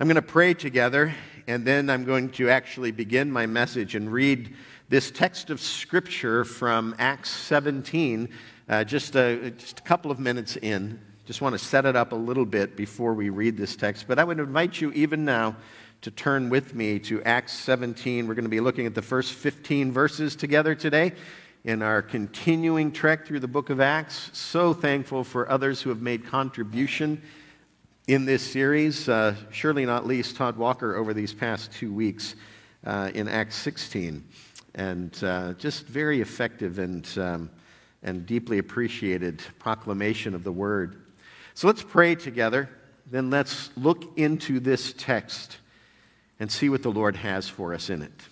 I'm going to pray together, and then I'm going to actually begin my message and read this text of Scripture from Acts 17, uh, just, a, just a couple of minutes in. Just want to set it up a little bit before we read this text. But I would invite you, even now, to turn with me to Acts 17. We're going to be looking at the first 15 verses together today in our continuing trek through the book of Acts. So thankful for others who have made contribution in this series, uh, surely not least Todd Walker over these past two weeks uh, in Acts 16. And uh, just very effective and, um, and deeply appreciated proclamation of the word. So let's pray together. Then let's look into this text and see what the Lord has for us in it.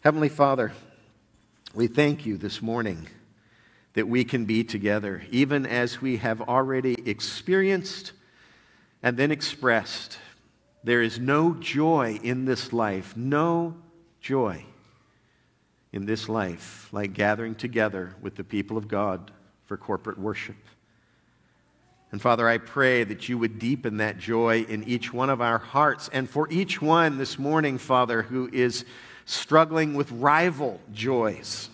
Heavenly Father, we thank you this morning that we can be together, even as we have already experienced and then expressed. There is no joy in this life, no joy in this life like gathering together with the people of God for corporate worship. And Father, I pray that you would deepen that joy in each one of our hearts. And for each one this morning, Father, who is struggling with rival joys,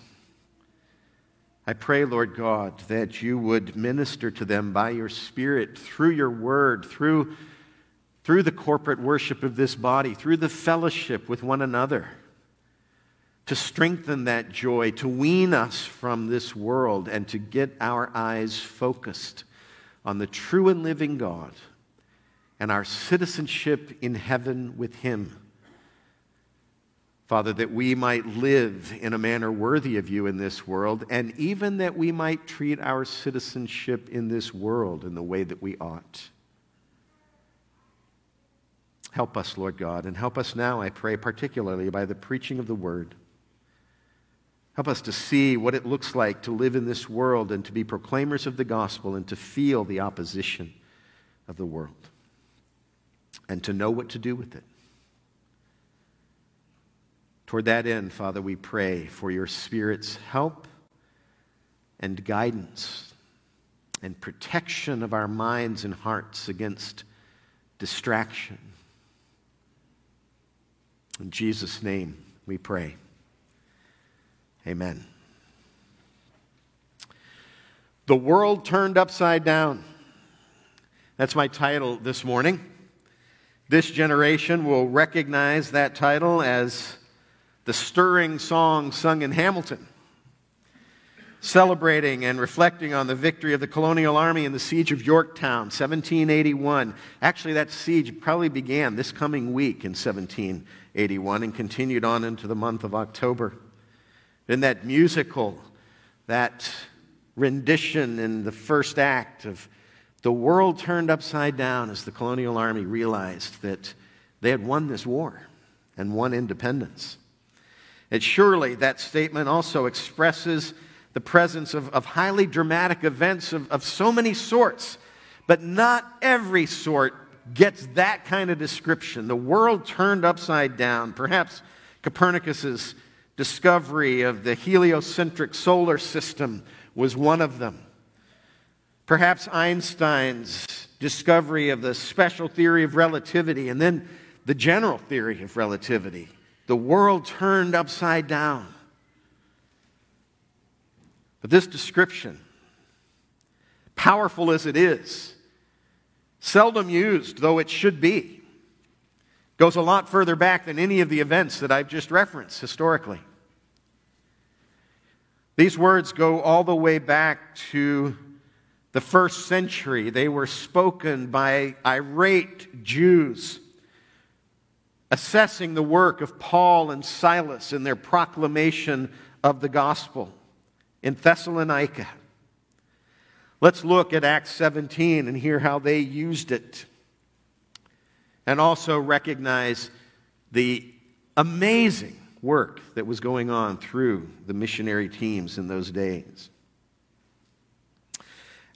I pray, Lord God, that you would minister to them by your Spirit, through your word, through, through the corporate worship of this body, through the fellowship with one another, to strengthen that joy, to wean us from this world, and to get our eyes focused on the true and living God and our citizenship in heaven with Him. Father, that we might live in a manner worthy of you in this world, and even that we might treat our citizenship in this world in the way that we ought. Help us, Lord God, and help us now, I pray, particularly by the preaching of the word. Help us to see what it looks like to live in this world and to be proclaimers of the gospel and to feel the opposition of the world and to know what to do with it. Toward that end, Father, we pray for your Spirit's help and guidance and protection of our minds and hearts against distraction. In Jesus' name we pray. Amen. The world turned upside down. That's my title this morning. This generation will recognize that title as the stirring song sung in Hamilton, celebrating and reflecting on the victory of the colonial army in the siege of Yorktown, 1781. Actually, that siege probably began this coming week in 1781 and continued on into the month of October. In that musical, that rendition in the first act of the world turned upside down as the colonial army realized that they had won this war and won independence. And surely that statement also expresses the presence of, of highly dramatic events of, of so many sorts, but not every sort gets that kind of description. The world turned upside down. Perhaps Copernicus's discovery of the heliocentric solar system was one of them. Perhaps Einstein's discovery of the special theory of relativity and then the general theory of relativity. The world turned upside down. But this description, powerful as it is, seldom used, though it should be, goes a lot further back than any of the events that I've just referenced historically. These words go all the way back to the first century. They were spoken by irate Jews assessing the work of Paul and Silas in their proclamation of the gospel in Thessalonica. Let's look at Acts 17 and hear how they used it. And also recognize the amazing work that was going on through the missionary teams in those days.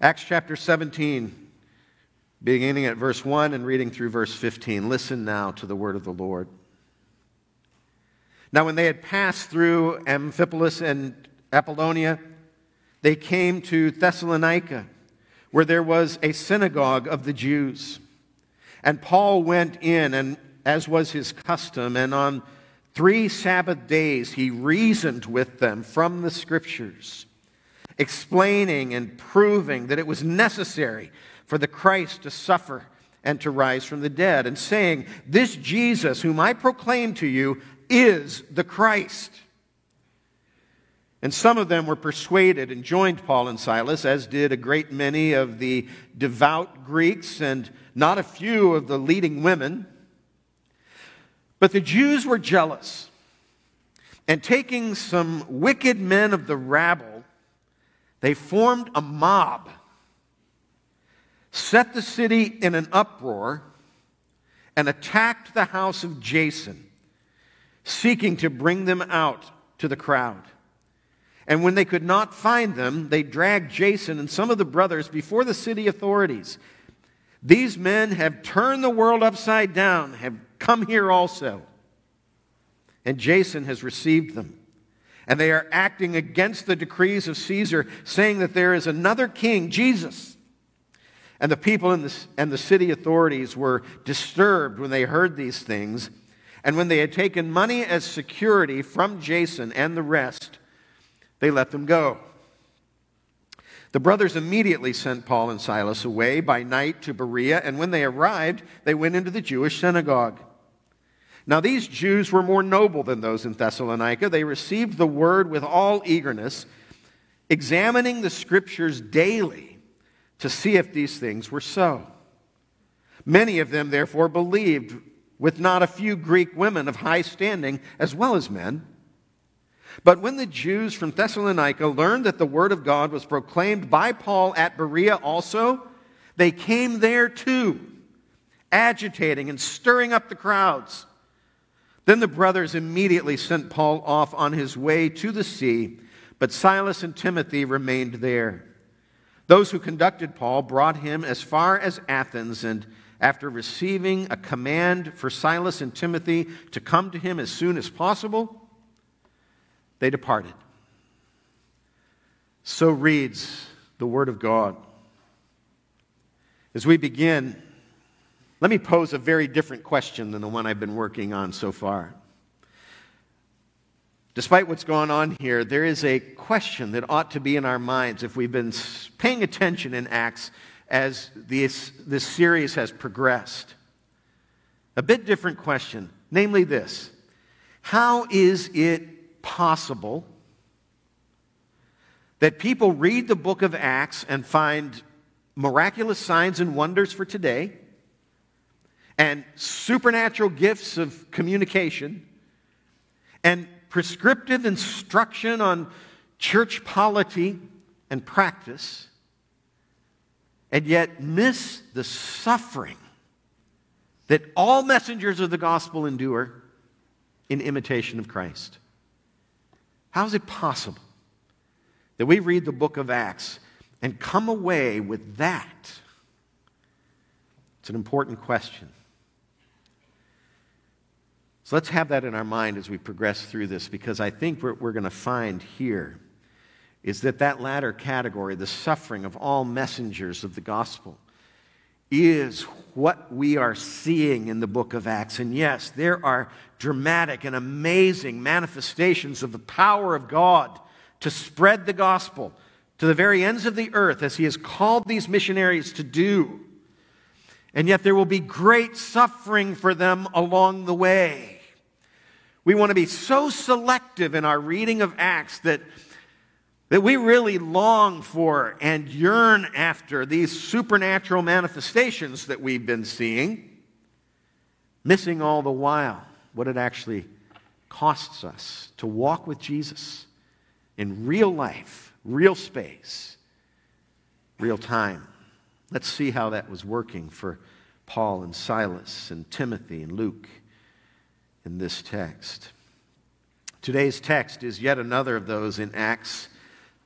Acts chapter 17, beginning at verse 1 and reading through verse 15. Listen now to the word of the Lord. Now, when they had passed through Amphipolis and Apollonia, they came to Thessalonica, where there was a synagogue of the Jews. And Paul went in, and as was his custom, and on three Sabbath days he reasoned with them from the Scriptures, explaining and proving that it was necessary for the Christ to suffer and to rise from the dead, and saying, This Jesus, whom I proclaim to you, is the Christ. And some of them were persuaded and joined Paul and Silas, as did a great many of the devout Greeks and not a few of the leading women. But the Jews were jealous, and taking some wicked men of the rabble, they formed a mob, set the city in an uproar, and attacked the house of Jason, seeking to bring them out to the crowd. And when they could not find them, they dragged Jason and some of the brothers before the city authorities. These men have turned the world upside down, have come here also. And Jason has received them. And they are acting against the decrees of Caesar, saying that there is another king, Jesus. And the people in the, and the city authorities were disturbed when they heard these things. And when they had taken money as security from Jason and the rest, they let them go. The brothers immediately sent Paul and Silas away by night to Berea, and when they arrived, they went into the Jewish synagogue. Now, these Jews were more noble than those in Thessalonica. They received the word with all eagerness, examining the scriptures daily to see if these things were so. Many of them, therefore, believed, with not a few Greek women of high standing as well as men. But when the Jews from Thessalonica learned that the word of God was proclaimed by Paul at Berea also, they came there too, agitating and stirring up the crowds. Then the brothers immediately sent Paul off on his way to the sea, but Silas and Timothy remained there. Those who conducted Paul brought him as far as Athens, and after receiving a command for Silas and Timothy to come to him as soon as possible, they departed. So reads the Word of God. As we begin, let me pose a very different question than the one I've been working on so far. Despite what's going on here, there is a question that ought to be in our minds if we've been paying attention in Acts as this, this series has progressed. A bit different question, namely this How is it possible that people read the book of Acts and find miraculous signs and wonders for today and supernatural gifts of communication and prescriptive instruction on church polity and practice, and yet miss the suffering that all messengers of the gospel endure in imitation of Christ. How is it possible that we read the book of Acts and come away with that? It's an important question. So let's have that in our mind as we progress through this because I think what we're going to find here is that that latter category, the suffering of all messengers of the gospel, is what we are seeing in the book of Acts. And yes, there are dramatic and amazing manifestations of the power of God to spread the gospel to the very ends of the earth as He has called these missionaries to do. And yet there will be great suffering for them along the way. We want to be so selective in our reading of Acts that that we really long for and yearn after these supernatural manifestations that we've been seeing, missing all the while what it actually costs us to walk with Jesus in real life, real space, real time. Let's see how that was working for Paul and Silas and Timothy and Luke in this text. Today's text is yet another of those in Acts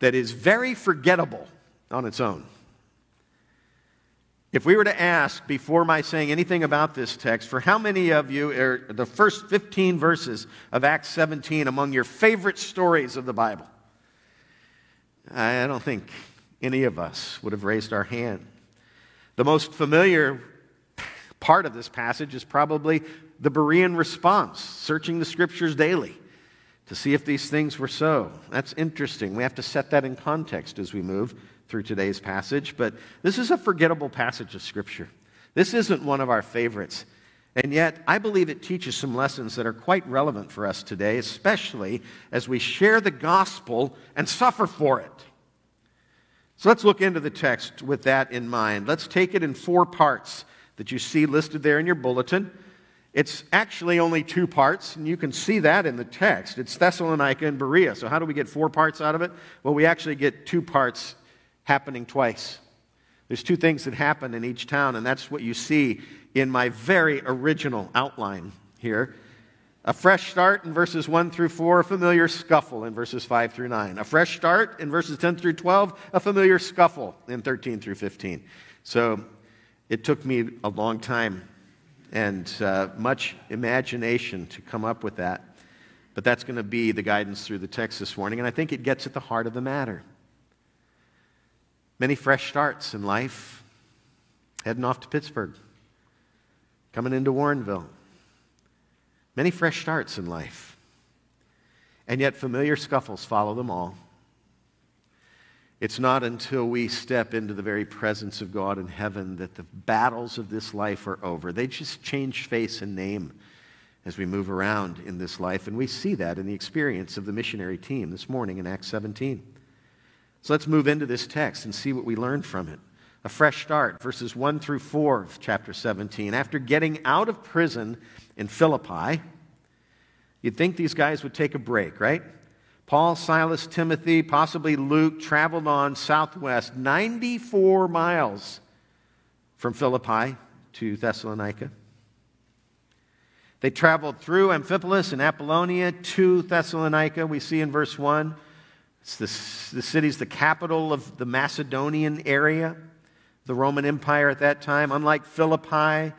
that is very forgettable on its own. If we were to ask before my saying anything about this text, for how many of you are the first 15 verses of Acts 17 among your favorite stories of the Bible? I don't think any of us would have raised our hand. The most familiar Part of this passage is probably the Berean response, searching the scriptures daily to see if these things were so. That's interesting. We have to set that in context as we move through today's passage, but this is a forgettable passage of scripture. This isn't one of our favorites. And yet, I believe it teaches some lessons that are quite relevant for us today, especially as we share the gospel and suffer for it. So let's look into the text with that in mind. Let's take it in four parts that you see listed there in your bulletin. It's actually only two parts, and you can see that in the text. It's Thessalonica and Berea. So, how do we get four parts out of it? Well, we actually get two parts happening twice. There's two things that happen in each town, and that's what you see in my very original outline here. A fresh start in verses 1 through 4, a familiar scuffle in verses 5 through 9. A fresh start in verses 10 through 12, a familiar scuffle in 13 through 15. So it took me a long time and uh, much imagination to come up with that. But that's going to be the guidance through the text this morning, and I think it gets at the heart of the matter. Many fresh starts in life, heading off to Pittsburgh, coming into Warrenville. Many fresh starts in life, and yet familiar scuffles follow them all. It's not until we step into the very presence of God in heaven that the battles of this life are over. They just change face and name as we move around in this life. And we see that in the experience of the missionary team this morning in Acts 17. So let's move into this text and see what we learn from it. A fresh start, verses 1 through 4 of chapter 17. After getting out of prison in Philippi, you'd think these guys would take a break, right? Paul, Silas, Timothy, possibly Luke traveled on southwest 94 miles from Philippi to Thessalonica. They traveled through Amphipolis and Apollonia to Thessalonica. We see in verse 1. It's the, the city's the capital of the Macedonian area, the Roman Empire at that time. Unlike Philippi,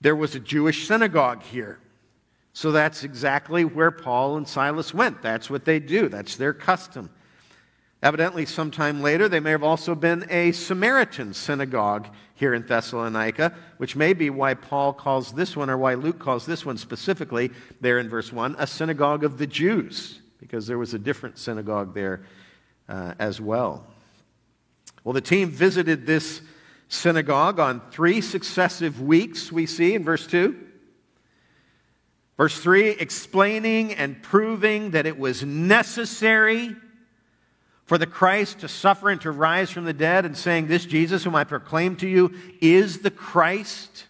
there was a Jewish synagogue here. So that's exactly where Paul and Silas went. That's what they do, that's their custom. Evidently, sometime later, they may have also been a Samaritan synagogue here in Thessalonica, which may be why Paul calls this one, or why Luke calls this one specifically, there in verse 1, a synagogue of the Jews, because there was a different synagogue there uh, as well. Well, the team visited this synagogue on three successive weeks, we see in verse 2. Verse 3 explaining and proving that it was necessary for the Christ to suffer and to rise from the dead, and saying, This Jesus whom I proclaim to you is the Christ.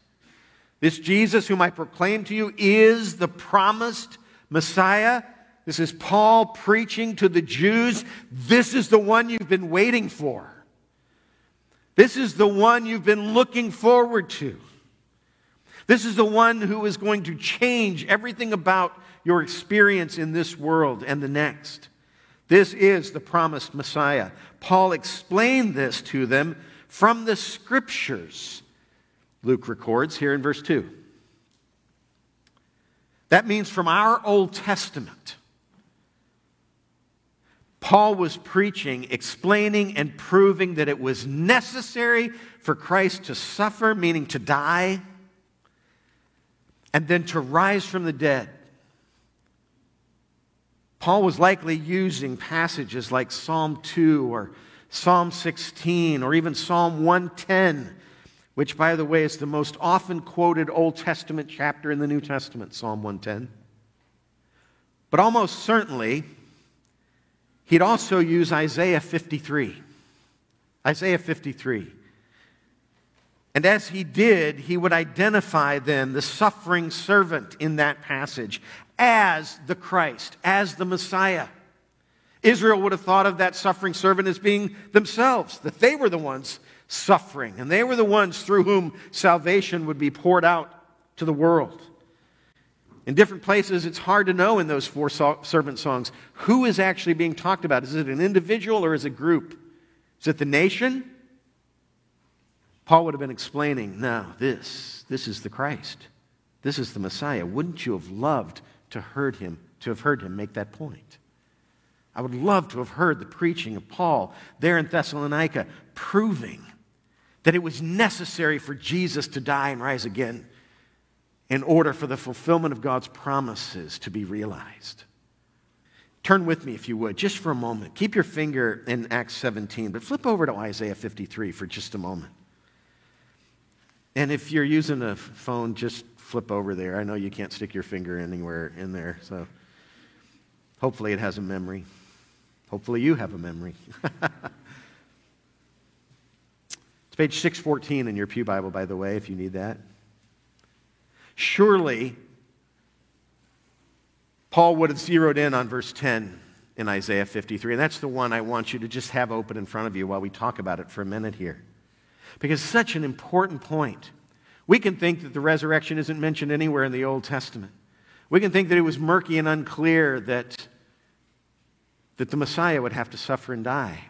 This Jesus whom I proclaim to you is the promised Messiah. This is Paul preaching to the Jews. This is the one you've been waiting for. This is the one you've been looking forward to. This is the one who is going to change everything about your experience in this world and the next. This is the promised Messiah. Paul explained this to them from the scriptures, Luke records here in verse 2. That means from our Old Testament. Paul was preaching, explaining, and proving that it was necessary for Christ to suffer, meaning to die, and then to rise from the dead. Paul was likely using passages like Psalm 2 or Psalm 16 or even Psalm 110, which, by the way, is the most often quoted Old Testament chapter in the New Testament, Psalm 110. But almost certainly, he'd also use Isaiah 53. Isaiah 53. And as he did, he would identify then the suffering servant in that passage as the Christ, as the Messiah. Israel would have thought of that suffering servant as being themselves, that they were the ones suffering, and they were the ones through whom salvation would be poured out to the world. In different places, it's hard to know in those four servant songs who is actually being talked about. Is it an individual or is it a group? Is it the nation? Paul would have been explaining, no, this, this is the Christ. This is the Messiah. Wouldn't you have loved to heard him, to have heard him make that point? I would love to have heard the preaching of Paul there in Thessalonica, proving that it was necessary for Jesus to die and rise again in order for the fulfillment of God's promises to be realized. Turn with me, if you would, just for a moment. Keep your finger in Acts 17, but flip over to Isaiah 53 for just a moment. And if you're using a phone, just flip over there. I know you can't stick your finger anywhere in there, so hopefully it has a memory. Hopefully you have a memory. it's page 614 in your Pew Bible, by the way, if you need that. Surely, Paul would have zeroed in on verse 10 in Isaiah 53, and that's the one I want you to just have open in front of you while we talk about it for a minute here. Because such an important point. We can think that the resurrection isn't mentioned anywhere in the Old Testament. We can think that it was murky and unclear that, that the Messiah would have to suffer and die.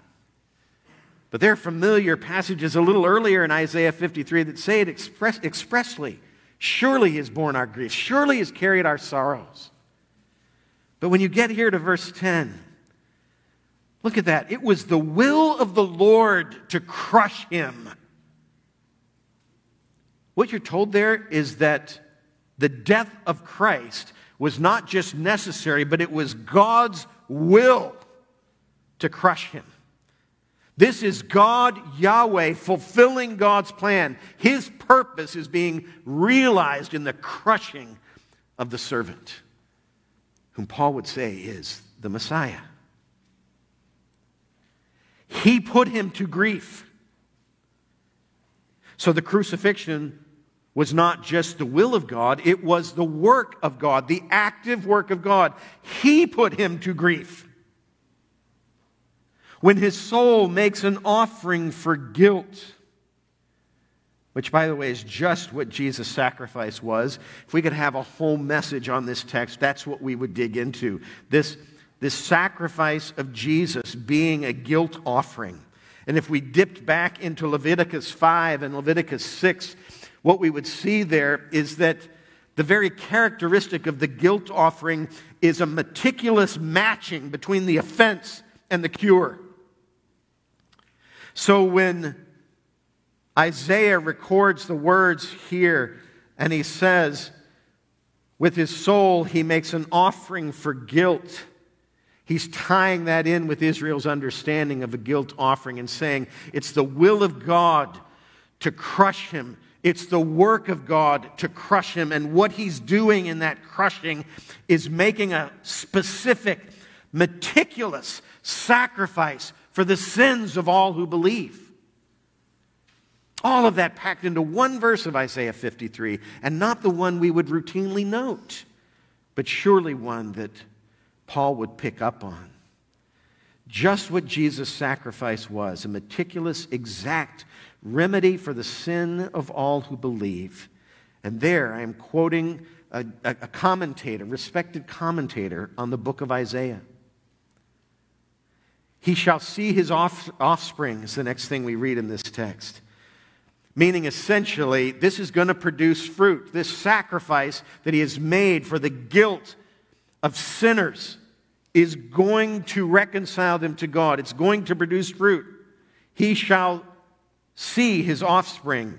But there are familiar passages a little earlier in Isaiah 53 that say it express, expressly Surely he has borne our griefs. Surely he has carried our sorrows. But when you get here to verse 10, look at that. It was the will of the Lord to crush him. What you're told there is that the death of Christ was not just necessary, but it was God's will to crush him. This is God, Yahweh, fulfilling God's plan. His purpose is being realized in the crushing of the servant, whom Paul would say is the Messiah. He put him to grief. So the crucifixion was not just the will of God, it was the work of God, the active work of God. He put him to grief. When his soul makes an offering for guilt, which, by the way, is just what Jesus' sacrifice was. If we could have a whole message on this text, that's what we would dig into. This, this sacrifice of Jesus being a guilt offering. And if we dipped back into Leviticus 5 and Leviticus 6, what we would see there is that the very characteristic of the guilt offering is a meticulous matching between the offense and the cure. So when Isaiah records the words here and he says, with his soul, he makes an offering for guilt. He's tying that in with Israel's understanding of a guilt offering and saying it's the will of God to crush him. It's the work of God to crush him. And what he's doing in that crushing is making a specific, meticulous sacrifice for the sins of all who believe. All of that packed into one verse of Isaiah 53, and not the one we would routinely note, but surely one that Paul would pick up on. Just what Jesus' sacrifice was a meticulous, exact remedy for the sin of all who believe. And there I am quoting a, a, commentator, respected commentator on the book of Isaiah. He shall see his offspring, is the next thing we read in this text. Meaning, essentially, this is going to produce fruit. This sacrifice that he has made for the guilt of sinners is going to reconcile them to God. It's going to produce fruit. He shall see his offspring.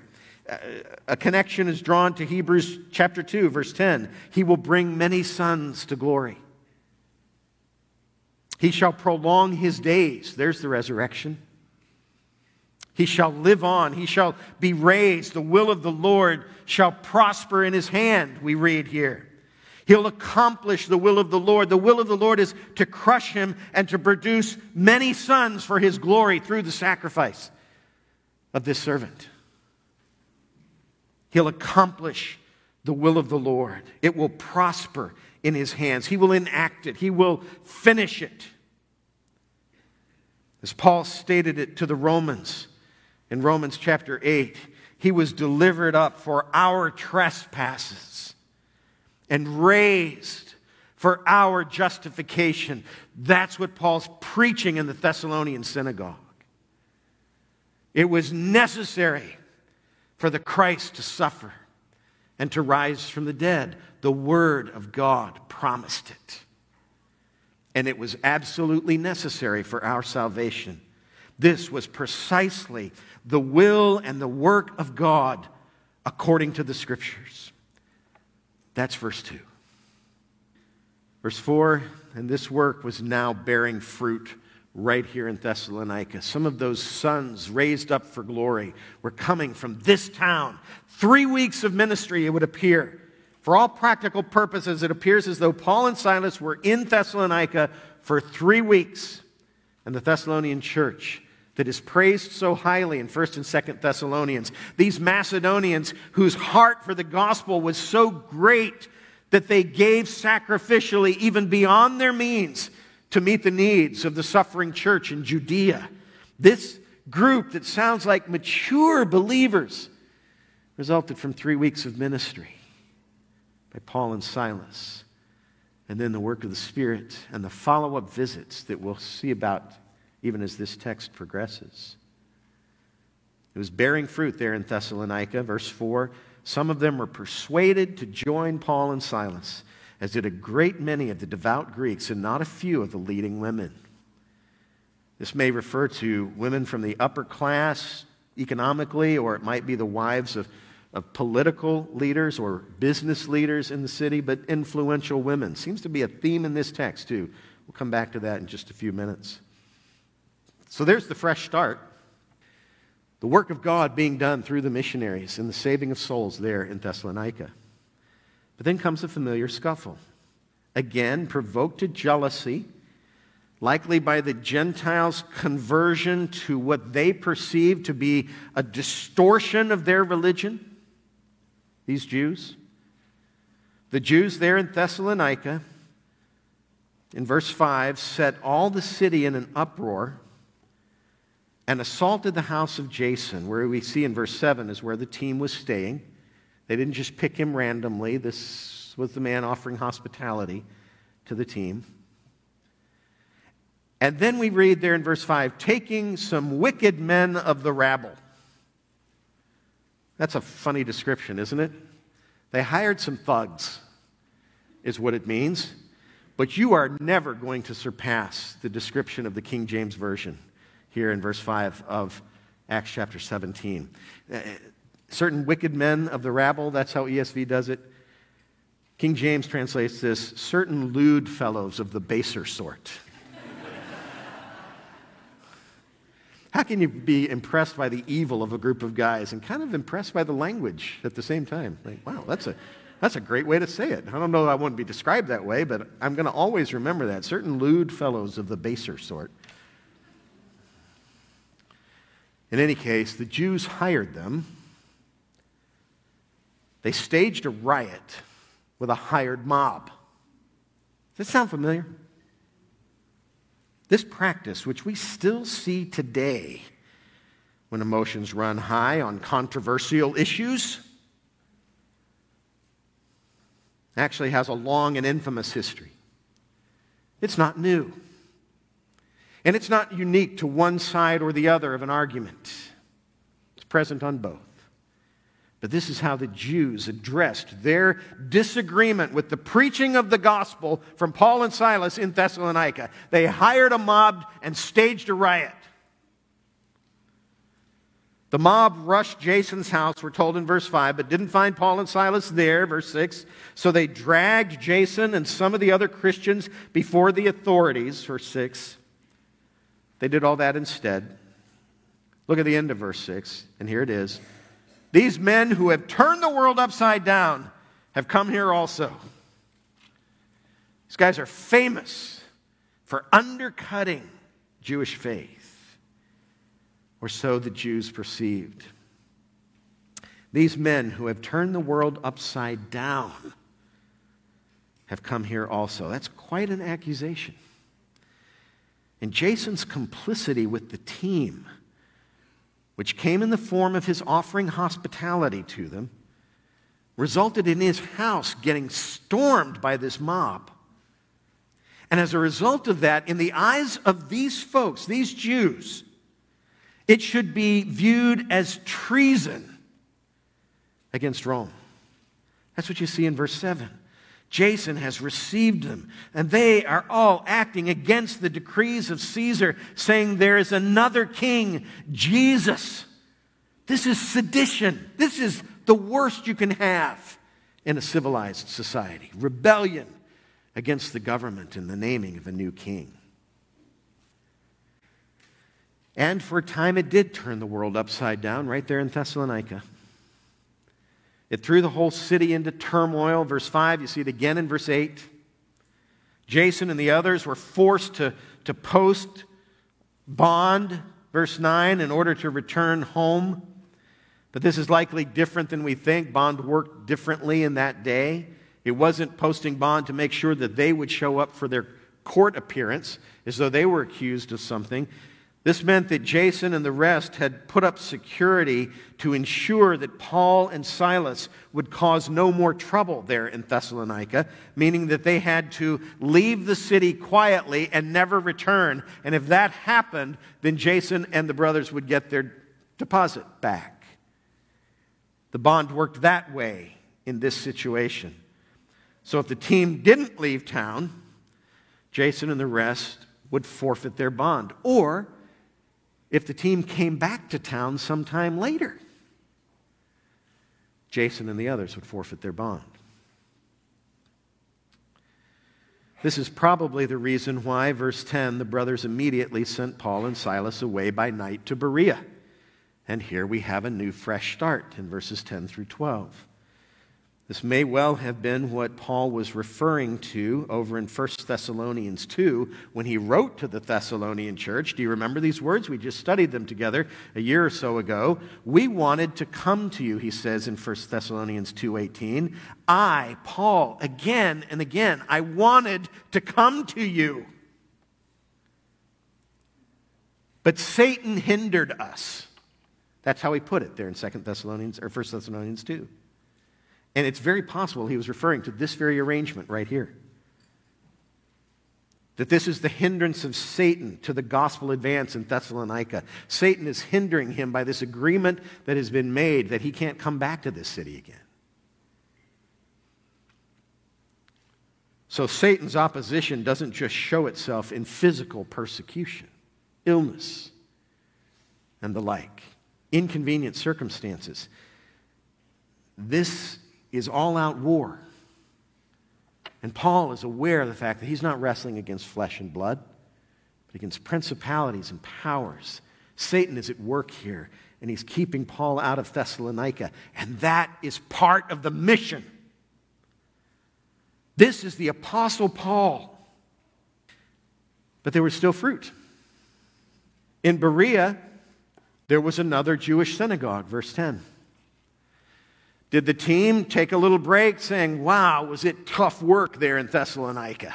A connection is drawn to Hebrews chapter 2, verse 10. He will bring many sons to glory. He shall prolong his days. There's the resurrection. He shall live on. He shall be raised. The will of the Lord shall prosper in his hand, we read here. He'll accomplish the will of the Lord. The will of the Lord is to crush him and to produce many sons for his glory through the sacrifice of this servant. He'll accomplish the will of the Lord. It will prosper in his hands. He will enact it, he will finish it. As Paul stated it to the Romans in Romans chapter 8, he was delivered up for our trespasses and raised for our justification. That's what Paul's preaching in the Thessalonian synagogue. It was necessary for the Christ to suffer and to rise from the dead. The Word of God promised it. And it was absolutely necessary for our salvation. This was precisely the will and the work of God according to the scriptures. That's verse 2. Verse 4 And this work was now bearing fruit right here in Thessalonica. Some of those sons raised up for glory were coming from this town. Three weeks of ministry, it would appear. For all practical purposes, it appears as though Paul and Silas were in Thessalonica for three weeks. And the Thessalonian church that is praised so highly in 1st and 2nd Thessalonians. These Macedonians whose heart for the gospel was so great that they gave sacrificially even beyond their means to meet the needs of the suffering church in Judea. This group that sounds like mature believers resulted from three weeks of ministry by Paul and Silas, and then the work of the Spirit and the follow up visits that we'll see about even as this text progresses. It was bearing fruit there in Thessalonica, verse 4. Some of them were persuaded to join Paul and Silas as did a great many of the devout Greeks and not a few of the leading women. This may refer to women from the upper class economically, or it might be the wives of, of political leaders or business leaders in the city, but influential women. Seems to be a theme in this text, too. We'll come back to that in just a few minutes. So there's the fresh start. The work of God being done through the missionaries and the saving of souls there in Thessalonica. But then comes a familiar scuffle. Again, provoked to jealousy, likely by the Gentiles' conversion to what they perceive to be a distortion of their religion. These Jews. The Jews there in Thessalonica, in verse 5, set all the city in an uproar and assaulted the house of Jason, where we see in verse 7 is where the team was staying. They didn't just pick him randomly. This was the man offering hospitality to the team. And then we read there in verse 5 taking some wicked men of the rabble. That's a funny description, isn't it? They hired some thugs, is what it means. But you are never going to surpass the description of the King James Version here in verse 5 of Acts chapter 17 certain wicked men of the rabble. That's how ESV does it. King James translates this certain lewd fellows of the baser sort. How can you be impressed by the evil of a group of guys and kind of impressed by the language at the same time? Like, wow, that's a, that's a great way to say it. I don't know that I to be described that way, but I'm going to always remember that. Certain lewd fellows of the baser sort. In any case, the Jews hired them they staged a riot with a hired mob. Does that sound familiar? This practice, which we still see today when emotions run high on controversial issues, actually has a long and infamous history. It's not new. And it's not unique to one side or the other of an argument, it's present on both. But this is how the Jews addressed their disagreement with the preaching of the gospel from Paul and Silas in Thessalonica. They hired a mob and staged a riot. The mob rushed Jason's house, we're told in verse 5, but didn't find Paul and Silas there, verse 6. So they dragged Jason and some of the other Christians before the authorities, verse 6. They did all that instead. Look at the end of verse 6, and here it is. These men who have turned the world upside down have come here also. These guys are famous for undercutting Jewish faith, or so the Jews perceived. These men who have turned the world upside down have come here also. That's quite an accusation. And Jason's complicity with the team which came in the form of his offering hospitality to them, resulted in his house getting stormed by this mob. And as a result of that, in the eyes of these folks, these Jews, it should be viewed as treason against Rome. That's what you see in verse 7. Jason has received them, and they are all acting against the decrees of Caesar, saying there is another king, Jesus. This is sedition. This is the worst you can have in a civilized society rebellion against the government and the naming of a new king. And for a time, it did turn the world upside down right there in Thessalonica. It threw the whole city into turmoil. Verse 5, you see it again in verse 8. Jason and the others were forced to, to post bond, verse 9, in order to return home. But this is likely different than we think. Bond worked differently in that day. It wasn't posting bond to make sure that they would show up for their court appearance as though they were accused of something. This meant that Jason and the rest had put up security to ensure that Paul and Silas would cause no more trouble there in Thessalonica, meaning that they had to leave the city quietly and never return. And if that happened, then Jason and the brothers would get their deposit back. The bond worked that way in this situation. So if the team didn't leave town, Jason and the rest would forfeit their bond. Or if the team came back to town sometime later. Jason and the others would forfeit their bond. This is probably the reason why, verse 10, the brothers immediately sent Paul and Silas away by night to Berea. And here we have a new fresh start in verses 10 through 12. This may well have been what Paul was referring to over in 1 Thessalonians 2 when he wrote to the Thessalonian church. Do you remember these words? We just studied them together a year or so ago. We wanted to come to you, he says in 1 Thessalonians 2:18. I, Paul, again and again, I wanted to come to you. But Satan hindered us. That's how he put it there in 2 Thessalonians or 1 Thessalonians 2. And it's very possible he was referring to this very arrangement right here. That this is the hindrance of Satan to the gospel advance in Thessalonica. Satan is hindering him by this agreement that has been made that he can't come back to this city again. So Satan's opposition doesn't just show itself in physical persecution, illness, and the like, inconvenient circumstances. This is all out war. And Paul is aware of the fact that he's not wrestling against flesh and blood, but against principalities and powers. Satan is at work here, and he's keeping Paul out of Thessalonica. And that is part of the mission. This is the Apostle Paul. But there was still fruit. In Berea, there was another Jewish synagogue, verse 10. Did the team take a little break saying, Wow, was it tough work there in Thessalonica?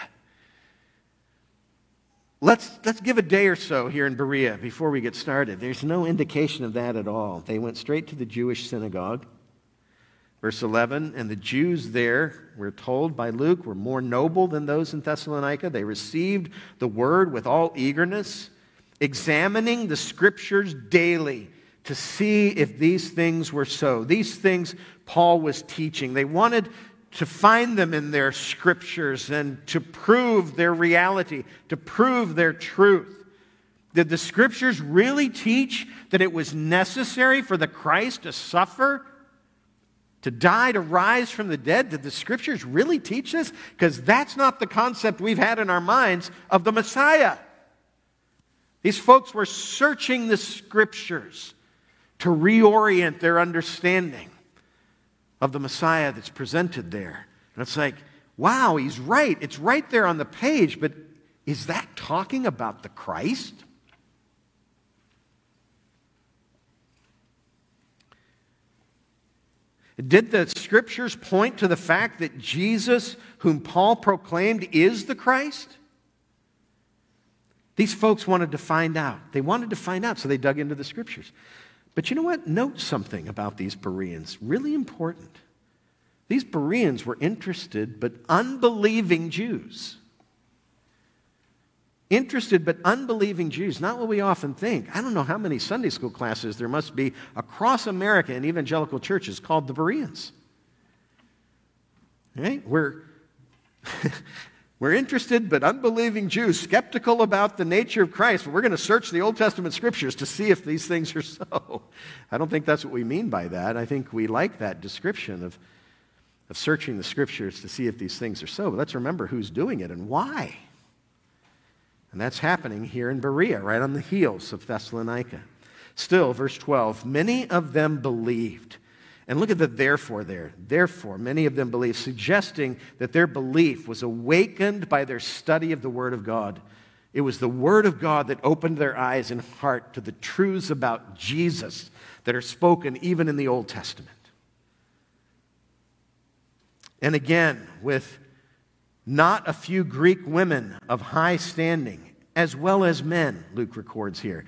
Let's, let's give a day or so here in Berea before we get started. There's no indication of that at all. They went straight to the Jewish synagogue. Verse 11, and the Jews there, we're told by Luke, were more noble than those in Thessalonica. They received the word with all eagerness, examining the scriptures daily to see if these things were so. These things Paul was teaching. They wanted to find them in their scriptures and to prove their reality, to prove their truth. Did the scriptures really teach that it was necessary for the Christ to suffer, to die, to rise from the dead? Did the scriptures really teach this? Because that's not the concept we've had in our minds of the Messiah. These folks were searching the scriptures to reorient their understanding of the Messiah that's presented there. And it's like, wow, he's right. It's right there on the page, but is that talking about the Christ? Did the scriptures point to the fact that Jesus, whom Paul proclaimed, is the Christ? These folks wanted to find out. They wanted to find out, so they dug into the scriptures. But you know what? Note something about these Bereans, really important. These Bereans were interested but unbelieving Jews. Interested but unbelieving Jews, not what we often think. I don't know how many Sunday school classes there must be across America in evangelical churches called the Bereans. Right? Where We're interested but unbelieving Jews, skeptical about the nature of Christ, but we're going to search the Old Testament scriptures to see if these things are so. I don't think that's what we mean by that. I think we like that description of, of searching the scriptures to see if these things are so. But let's remember who's doing it and why. And that's happening here in Berea, right on the heels of Thessalonica. Still, verse 12, many of them believed. And look at the therefore there. Therefore, many of them believed, suggesting that their belief was awakened by their study of the Word of God. It was the Word of God that opened their eyes and heart to the truths about Jesus that are spoken even in the Old Testament. And again, with not a few Greek women of high standing, as well as men, Luke records here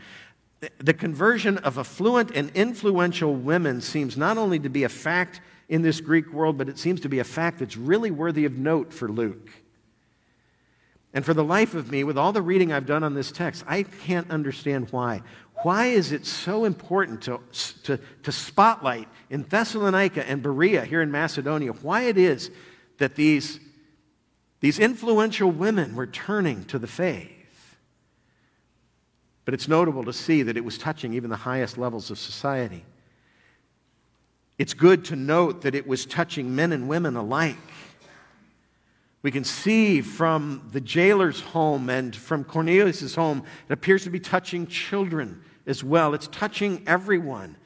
the conversion of affluent and influential women seems not only to be a fact in this Greek world, but it seems to be a fact that's really worthy of note for Luke. And for the life of me, with all the reading I've done on this text, I can't understand why. Why is it so important to, to, to spotlight in Thessalonica and Berea here in Macedonia why it is that these, these influential women were turning to the faith? But it's notable to see that it was touching even the highest levels of society. It's good to note that it was touching men and women alike. We can see from the jailer's home and from Cornelius' home, it appears to be touching children as well. It's touching everyone.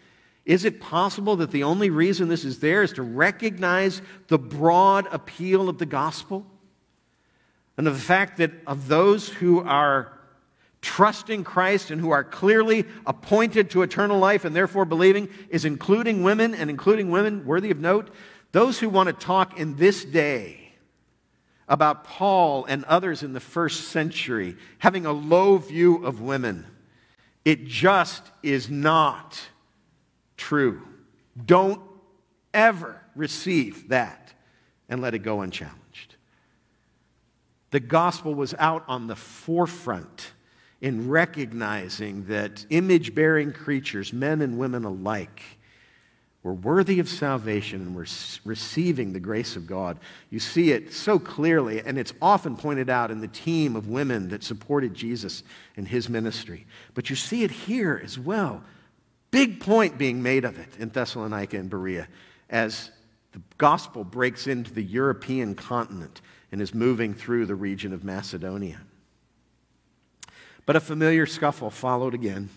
Is it possible that the only reason this is there is to recognize the broad appeal of the gospel? And of the fact that of those who are trusting Christ and who are clearly appointed to eternal life and therefore believing is including women and including women worthy of note. Those who want to talk in this day about Paul and others in the first century having a low view of women, it just is not true. Don't ever receive that and let it go unchallenged. The gospel was out on the forefront in recognizing that image bearing creatures, men and women alike, were worthy of salvation and were receiving the grace of God. You see it so clearly, and it's often pointed out in the team of women that supported Jesus in his ministry. But you see it here as well. Big point being made of it in Thessalonica and Berea as the gospel breaks into the European continent and is moving through the region of Macedonia. But a familiar scuffle followed again.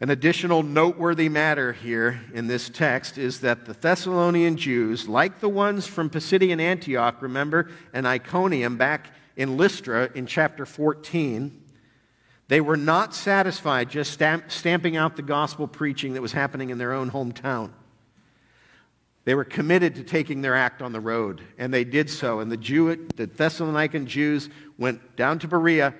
An additional noteworthy matter here in this text is that the Thessalonian Jews, like the ones from Pisidian Antioch, remember, and Iconium back in Lystra in chapter 14, they were not satisfied just stamp, stamping out the gospel preaching that was happening in their own hometown. They were committed to taking their act on the road, and they did so. And the, Jew, the Thessalonican Jews went down to Berea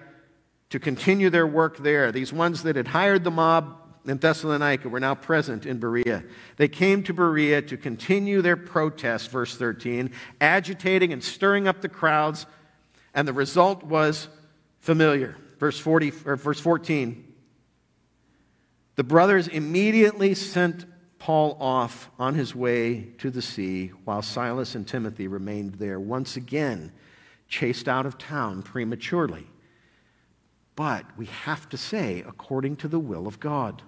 to continue their work there. These ones that had hired the mob in Thessalonica were now present in Berea. They came to Berea to continue their protest, verse 13, agitating and stirring up the crowds, and the result was familiar. Verse, 40, or verse 14. The brothers immediately sent Paul off on his way to the sea, while Silas and Timothy remained there, once again chased out of town prematurely but we have to say, according to the will of God.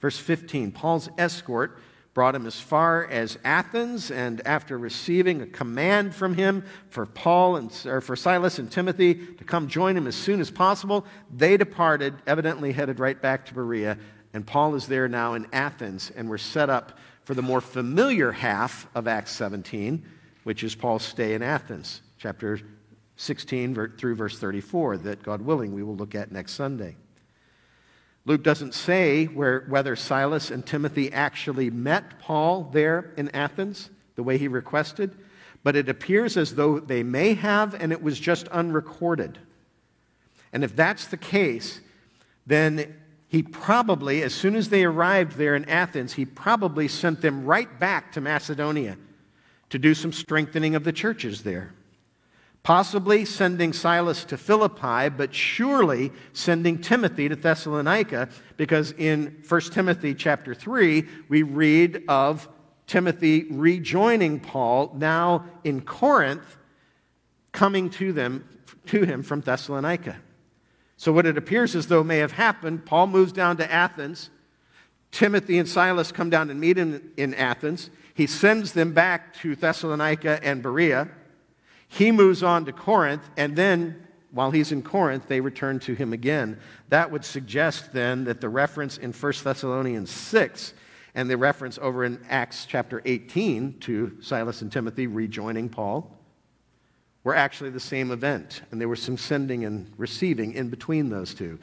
Verse 15 Paul's escort brought him as far as Athens, and after receiving a command from him for Paul and or for Silas and Timothy to come join him as soon as possible, they departed, evidently headed right back to Berea, and Paul is there now in Athens, and we're set up for the more familiar half of Acts 17, which is Paul's stay in Athens, chapter 16 through verse 34 that, God willing, we will look at next Sunday. Luke doesn't say where, whether Silas and Timothy actually met Paul there in Athens the way he requested, but it appears as though they may have and it was just unrecorded. And if that's the case, then he probably, as soon as they arrived there in Athens, he probably sent them right back to Macedonia to do some strengthening of the churches there possibly sending Silas to Philippi, but surely sending Timothy to Thessalonica, because in 1 Timothy chapter 3, we read of Timothy rejoining Paul now in Corinth, coming to them to him from Thessalonica. So what it appears as though may have happened, Paul moves down to Athens. Timothy and Silas come down and meet in, in Athens. He sends them back to Thessalonica and Berea. He moves on to Corinth, and then while he's in Corinth, they return to him again. That would suggest then that the reference in 1 Thessalonians 6 and the reference over in Acts chapter 18 to Silas and Timothy rejoining Paul were actually the same event. And there was some sending and receiving in between those two.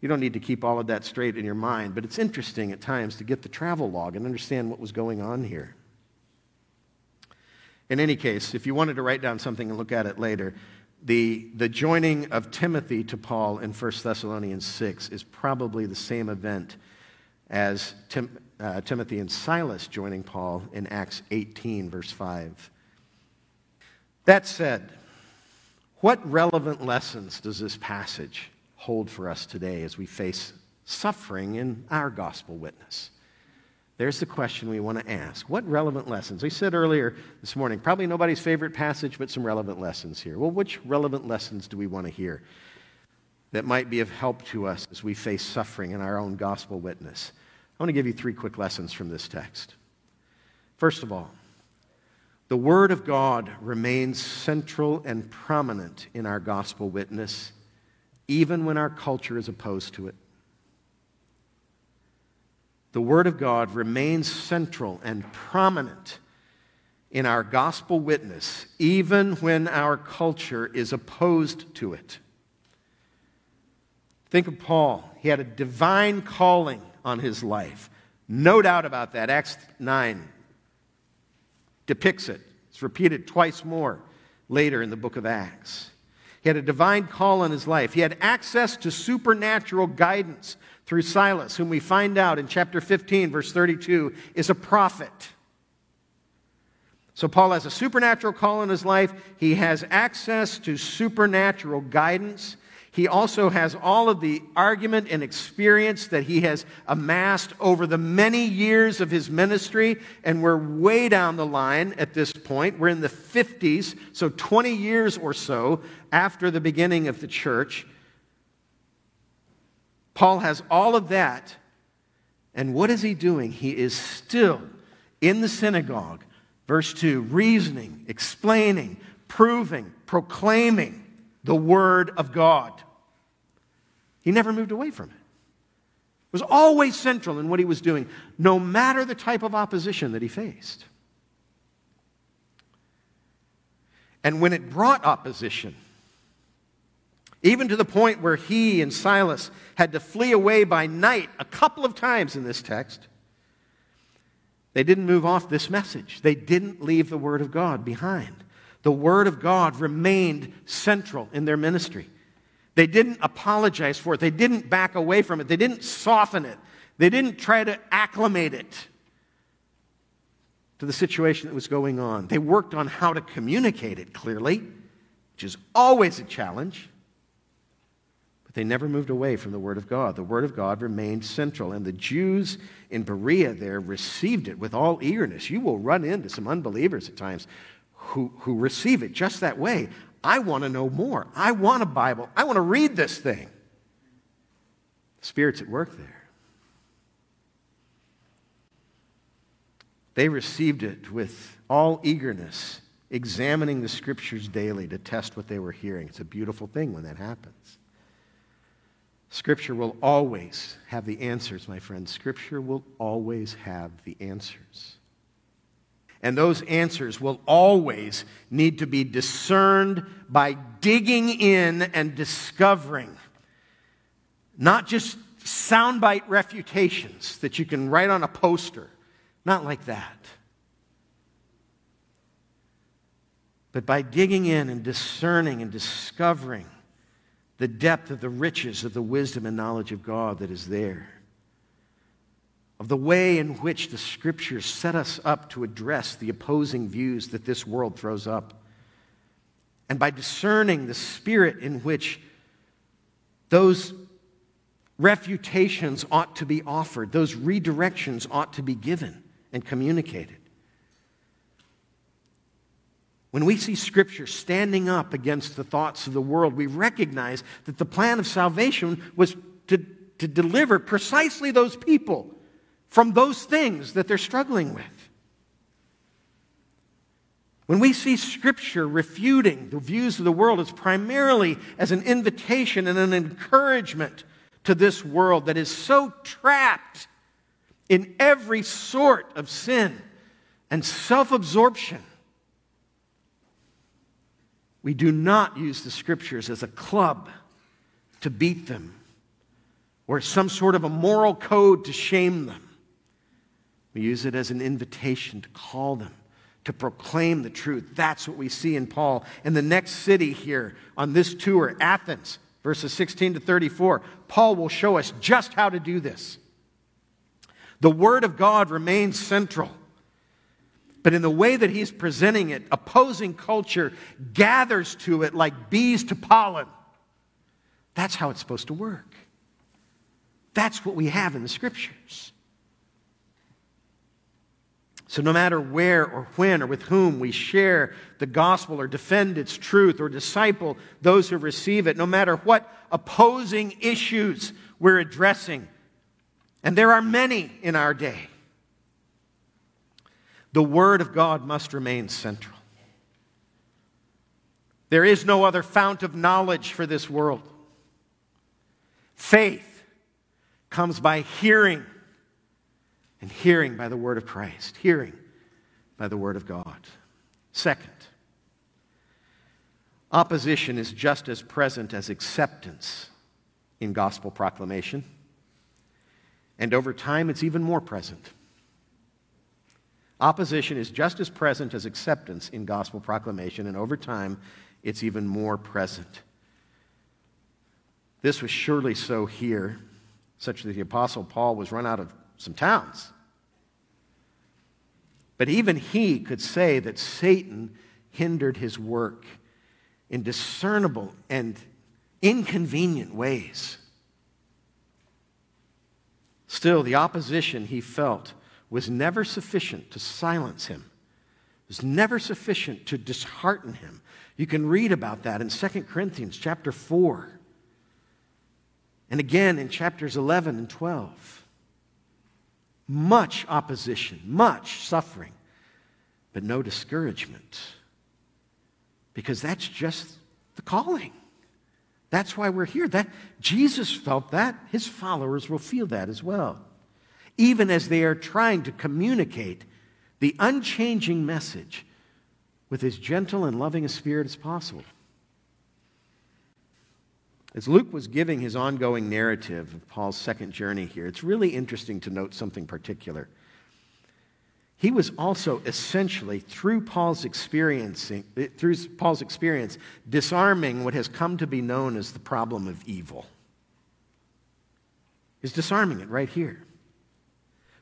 You don't need to keep all of that straight in your mind, but it's interesting at times to get the travel log and understand what was going on here. In any case, if you wanted to write down something and look at it later, the, the joining of Timothy to Paul in 1 Thessalonians 6 is probably the same event as Tim, uh, Timothy and Silas joining Paul in Acts 18, verse 5. That said, what relevant lessons does this passage hold for us today as we face suffering in our gospel witness? There's the question we want to ask. What relevant lessons? We said earlier this morning, probably nobody's favorite passage, but some relevant lessons here. Well, which relevant lessons do we want to hear that might be of help to us as we face suffering in our own gospel witness? I want to give you three quick lessons from this text. First of all, the Word of God remains central and prominent in our gospel witness, even when our culture is opposed to it the Word of God remains central and prominent in our gospel witness, even when our culture is opposed to it. Think of Paul. He had a divine calling on his life. No doubt about that. Acts 9 depicts it. It's repeated twice more later in the book of Acts. He had a divine call on his life. He had access to supernatural guidance through Silas, whom we find out in chapter 15, verse 32, is a prophet. So, Paul has a supernatural call in his life. He has access to supernatural guidance. He also has all of the argument and experience that he has amassed over the many years of his ministry. And we're way down the line at this point. We're in the 50s, so 20 years or so after the beginning of the church. Paul has all of that. And what is he doing? He is still in the synagogue, verse 2, reasoning, explaining, proving, proclaiming the Word of God. He never moved away from it. It was always central in what he was doing, no matter the type of opposition that he faced. And when it brought opposition, even to the point where he and Silas had to flee away by night a couple of times in this text. They didn't move off this message. They didn't leave the Word of God behind. The Word of God remained central in their ministry. They didn't apologize for it. They didn't back away from it. They didn't soften it. They didn't try to acclimate it to the situation that was going on. They worked on how to communicate it clearly, which is always a challenge. But they never moved away from the Word of God. The Word of God remained central. And the Jews in Berea there received it with all eagerness. You will run into some unbelievers at times who, who receive it just that way. I want to know more. I want a Bible. I want to read this thing. The Spirit's at work there. They received it with all eagerness, examining the scriptures daily to test what they were hearing. It's a beautiful thing when that happens. Scripture will always have the answers, my friends. Scripture will always have the answers. And those answers will always need to be discerned by digging in and discovering. Not just soundbite refutations that you can write on a poster. Not like that. But by digging in and discerning and discovering the depth of the riches of the wisdom and knowledge of God that is there, of the way in which the scriptures set us up to address the opposing views that this world throws up, and by discerning the spirit in which those refutations ought to be offered, those redirections ought to be given and communicated. When we see Scripture standing up against the thoughts of the world, we recognize that the plan of salvation was to, to deliver precisely those people from those things that they're struggling with. When we see Scripture refuting the views of the world, it's primarily as an invitation and an encouragement to this world that is so trapped in every sort of sin and self absorption. We do not use the Scriptures as a club to beat them or some sort of a moral code to shame them. We use it as an invitation to call them to proclaim the truth. That's what we see in Paul. In the next city here on this tour, Athens, verses 16 to 34, Paul will show us just how to do this. The Word of God remains central. But in the way that he's presenting it, opposing culture gathers to it like bees to pollen. That's how it's supposed to work. That's what we have in the scriptures. So, no matter where or when or with whom we share the gospel or defend its truth or disciple those who receive it, no matter what opposing issues we're addressing, and there are many in our day, the Word of God must remain central. There is no other fount of knowledge for this world. Faith comes by hearing and hearing by the word of Christ, hearing by the word of God. Second, opposition is just as present as acceptance in gospel proclamation, and over time it's even more present. Opposition is just as present as acceptance in gospel proclamation, and over time it's even more present. This was surely so here, such that the Apostle Paul was run out of some towns. But even he could say that Satan hindered his work in discernible and inconvenient ways. Still, the opposition he felt was never sufficient to silence him. It was never sufficient to dishearten him. You can read about that in 2 Corinthians chapter 4. And again in chapters 11 and 12 much opposition, much suffering, but no discouragement. Because that's just the calling. That's why we're here. That Jesus felt that, his followers will feel that as well. Even as they are trying to communicate the unchanging message with as gentle and loving a spirit as possible. As Luke was giving his ongoing narrative of Paul's second journey here, it's really interesting to note something particular. He was also essentially, through Paul's experiencing, through Paul's experience, disarming what has come to be known as the problem of evil. He's disarming it right here.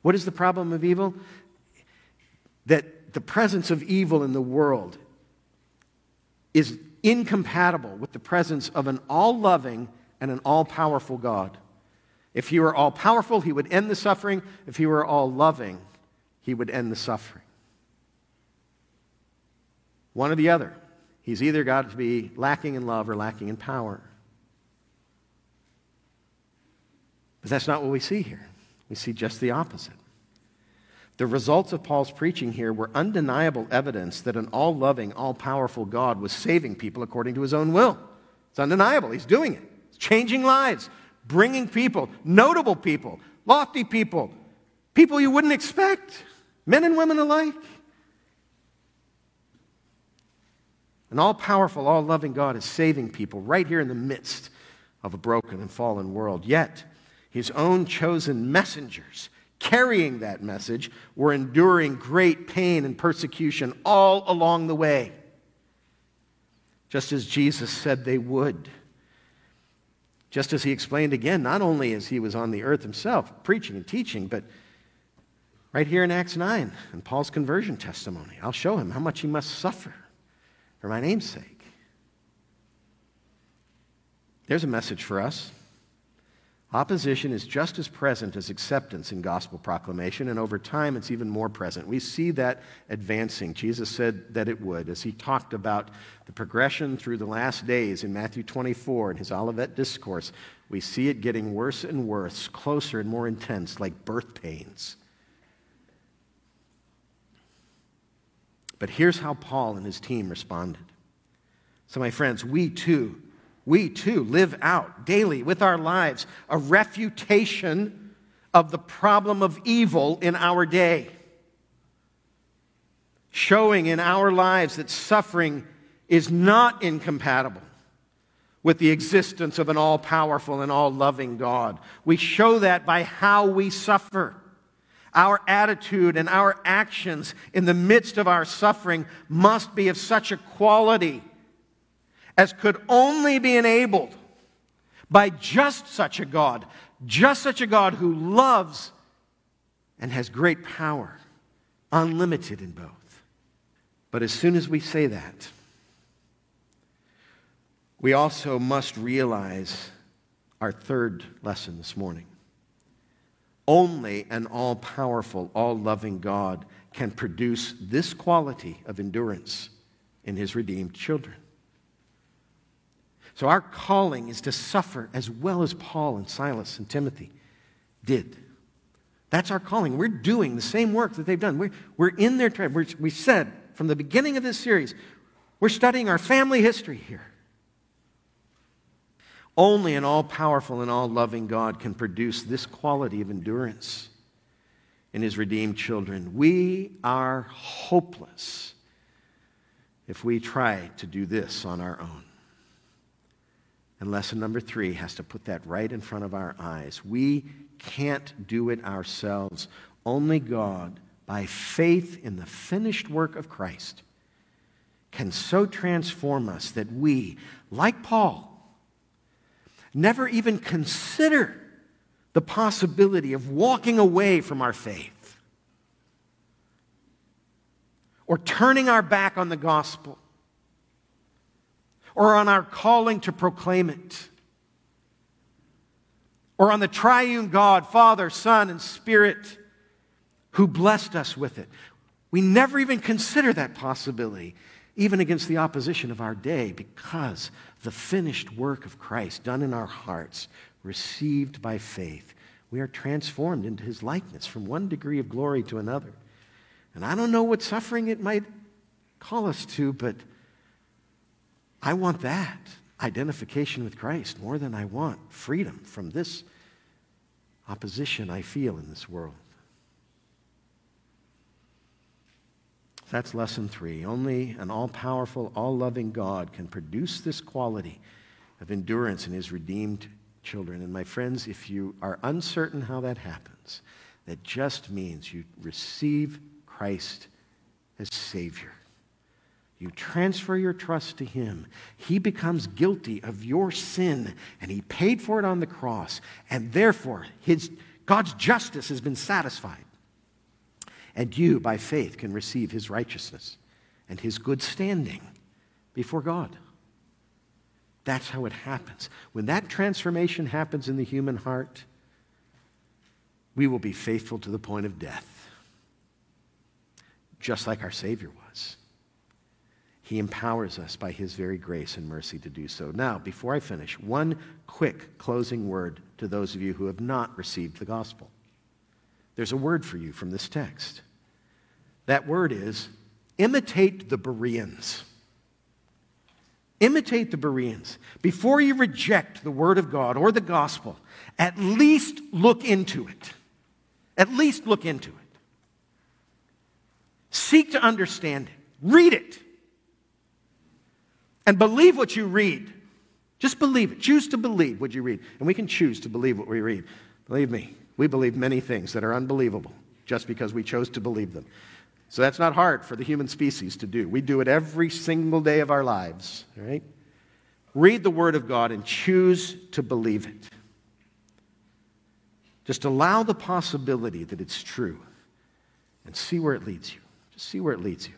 What is the problem of evil? That the presence of evil in the world is incompatible with the presence of an all loving and an all powerful God. If he were all powerful, he would end the suffering. If he were all loving, he would end the suffering. One or the other. He's either got to be lacking in love or lacking in power. But that's not what we see here. We see just the opposite. The results of Paul's preaching here were undeniable evidence that an all loving, all powerful God was saving people according to his own will. It's undeniable. He's doing it. It's changing lives, bringing people, notable people, lofty people, people you wouldn't expect, men and women alike. An all powerful, all loving God is saving people right here in the midst of a broken and fallen world. Yet, his own chosen messengers carrying that message were enduring great pain and persecution all along the way, just as Jesus said they would. Just as he explained again, not only as he was on the earth himself preaching and teaching, but right here in Acts 9 in Paul's conversion testimony. I'll show him how much he must suffer for my name's sake. There's a message for us. Opposition is just as present as acceptance in gospel proclamation, and over time it's even more present. We see that advancing. Jesus said that it would as he talked about the progression through the last days in Matthew 24 in his Olivet Discourse. We see it getting worse and worse, closer and more intense, like birth pains. But here's how Paul and his team responded. So, my friends, we too we too live out daily with our lives a refutation of the problem of evil in our day. Showing in our lives that suffering is not incompatible with the existence of an all powerful and all loving God. We show that by how we suffer. Our attitude and our actions in the midst of our suffering must be of such a quality as could only be enabled by just such a God, just such a God who loves and has great power, unlimited in both. But as soon as we say that, we also must realize our third lesson this morning. Only an all powerful, all loving God can produce this quality of endurance in his redeemed children. So our calling is to suffer as well as Paul and Silas and Timothy did. That's our calling. We're doing the same work that they've done. We're, we're in their tribe. We're, we said from the beginning of this series, we're studying our family history here. Only an all powerful and all loving God can produce this quality of endurance in his redeemed children. We are hopeless if we try to do this on our own. And lesson number three has to put that right in front of our eyes. We can't do it ourselves. Only God, by faith in the finished work of Christ, can so transform us that we, like Paul, never even consider the possibility of walking away from our faith or turning our back on the gospel or on our calling to proclaim it, or on the triune God, Father, Son, and Spirit, who blessed us with it. We never even consider that possibility, even against the opposition of our day, because the finished work of Christ done in our hearts, received by faith, we are transformed into his likeness from one degree of glory to another. And I don't know what suffering it might call us to, but I want that identification with Christ more than I want freedom from this opposition I feel in this world. That's lesson three. Only an all powerful, all loving God can produce this quality of endurance in his redeemed children. And my friends, if you are uncertain how that happens, that just means you receive Christ as Savior. You transfer your trust to Him. He becomes guilty of your sin, and He paid for it on the cross. And therefore, his, God's justice has been satisfied. And you, by faith, can receive His righteousness and His good standing before God. That's how it happens. When that transformation happens in the human heart, we will be faithful to the point of death, just like our Savior was. He empowers us by His very grace and mercy to do so. Now, before I finish, one quick closing word to those of you who have not received the gospel. There's a word for you from this text. That word is imitate the Bereans. Imitate the Bereans. Before you reject the Word of God or the gospel, at least look into it. At least look into it. Seek to understand it. Read it and believe what you read. Just believe it. Choose to believe what you read. And we can choose to believe what we read. Believe me, we believe many things that are unbelievable just because we chose to believe them. So that's not hard for the human species to do. We do it every single day of our lives, right? Read the Word of God and choose to believe it. Just allow the possibility that it's true and see where it leads you. Just see where it leads you.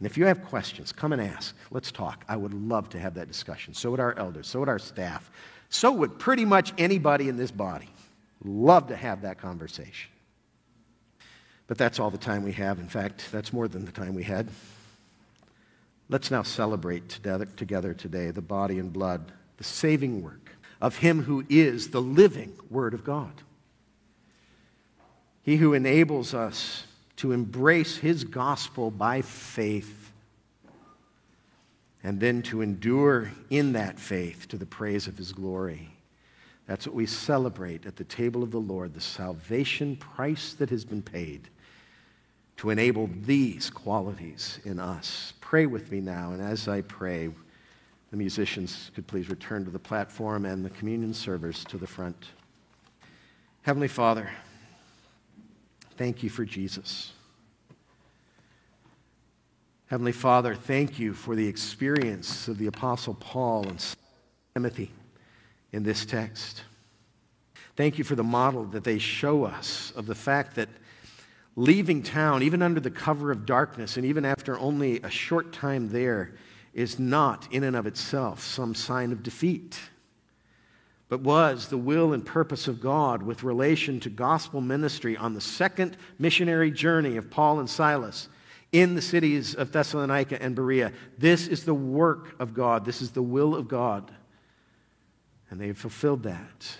And if you have questions, come and ask. Let's talk. I would love to have that discussion. So would our elders, so would our staff. So would pretty much anybody in this body. Love to have that conversation. But that's all the time we have. In fact, that's more than the time we had. Let's now celebrate together, today the body and blood, the saving work of Him who is the living Word of God. He who enables us to embrace His gospel by faith and then to endure in that faith to the praise of His glory. That's what we celebrate at the table of the Lord, the salvation price that has been paid to enable these qualities in us. Pray with me now, and as I pray, the musicians could please return to the platform and the communion servers to the front. Heavenly Father, thank you for Jesus. Heavenly Father, thank you for the experience of the Apostle Paul and Timothy in this text. Thank you for the model that they show us of the fact that leaving town, even under the cover of darkness, and even after only a short time there, is not in and of itself some sign of defeat, but was the will and purpose of God with relation to gospel ministry on the second missionary journey of Paul and Silas in the cities of Thessalonica and Berea. This is the work of God, this is the will of God. And they have fulfilled that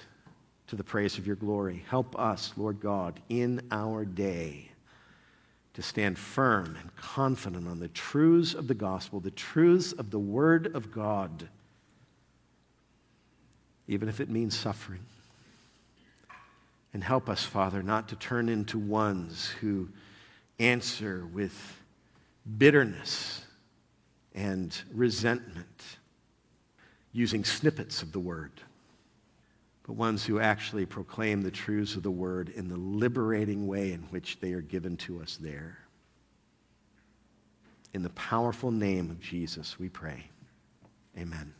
to the praise of your glory. Help us, Lord God, in our day to stand firm and confident on the truths of the gospel, the truths of the Word of God, even if it means suffering. And help us, Father, not to turn into ones who answer with bitterness and resentment using snippets of the Word but ones who actually proclaim the truths of the word in the liberating way in which they are given to us there. In the powerful name of Jesus, we pray. Amen.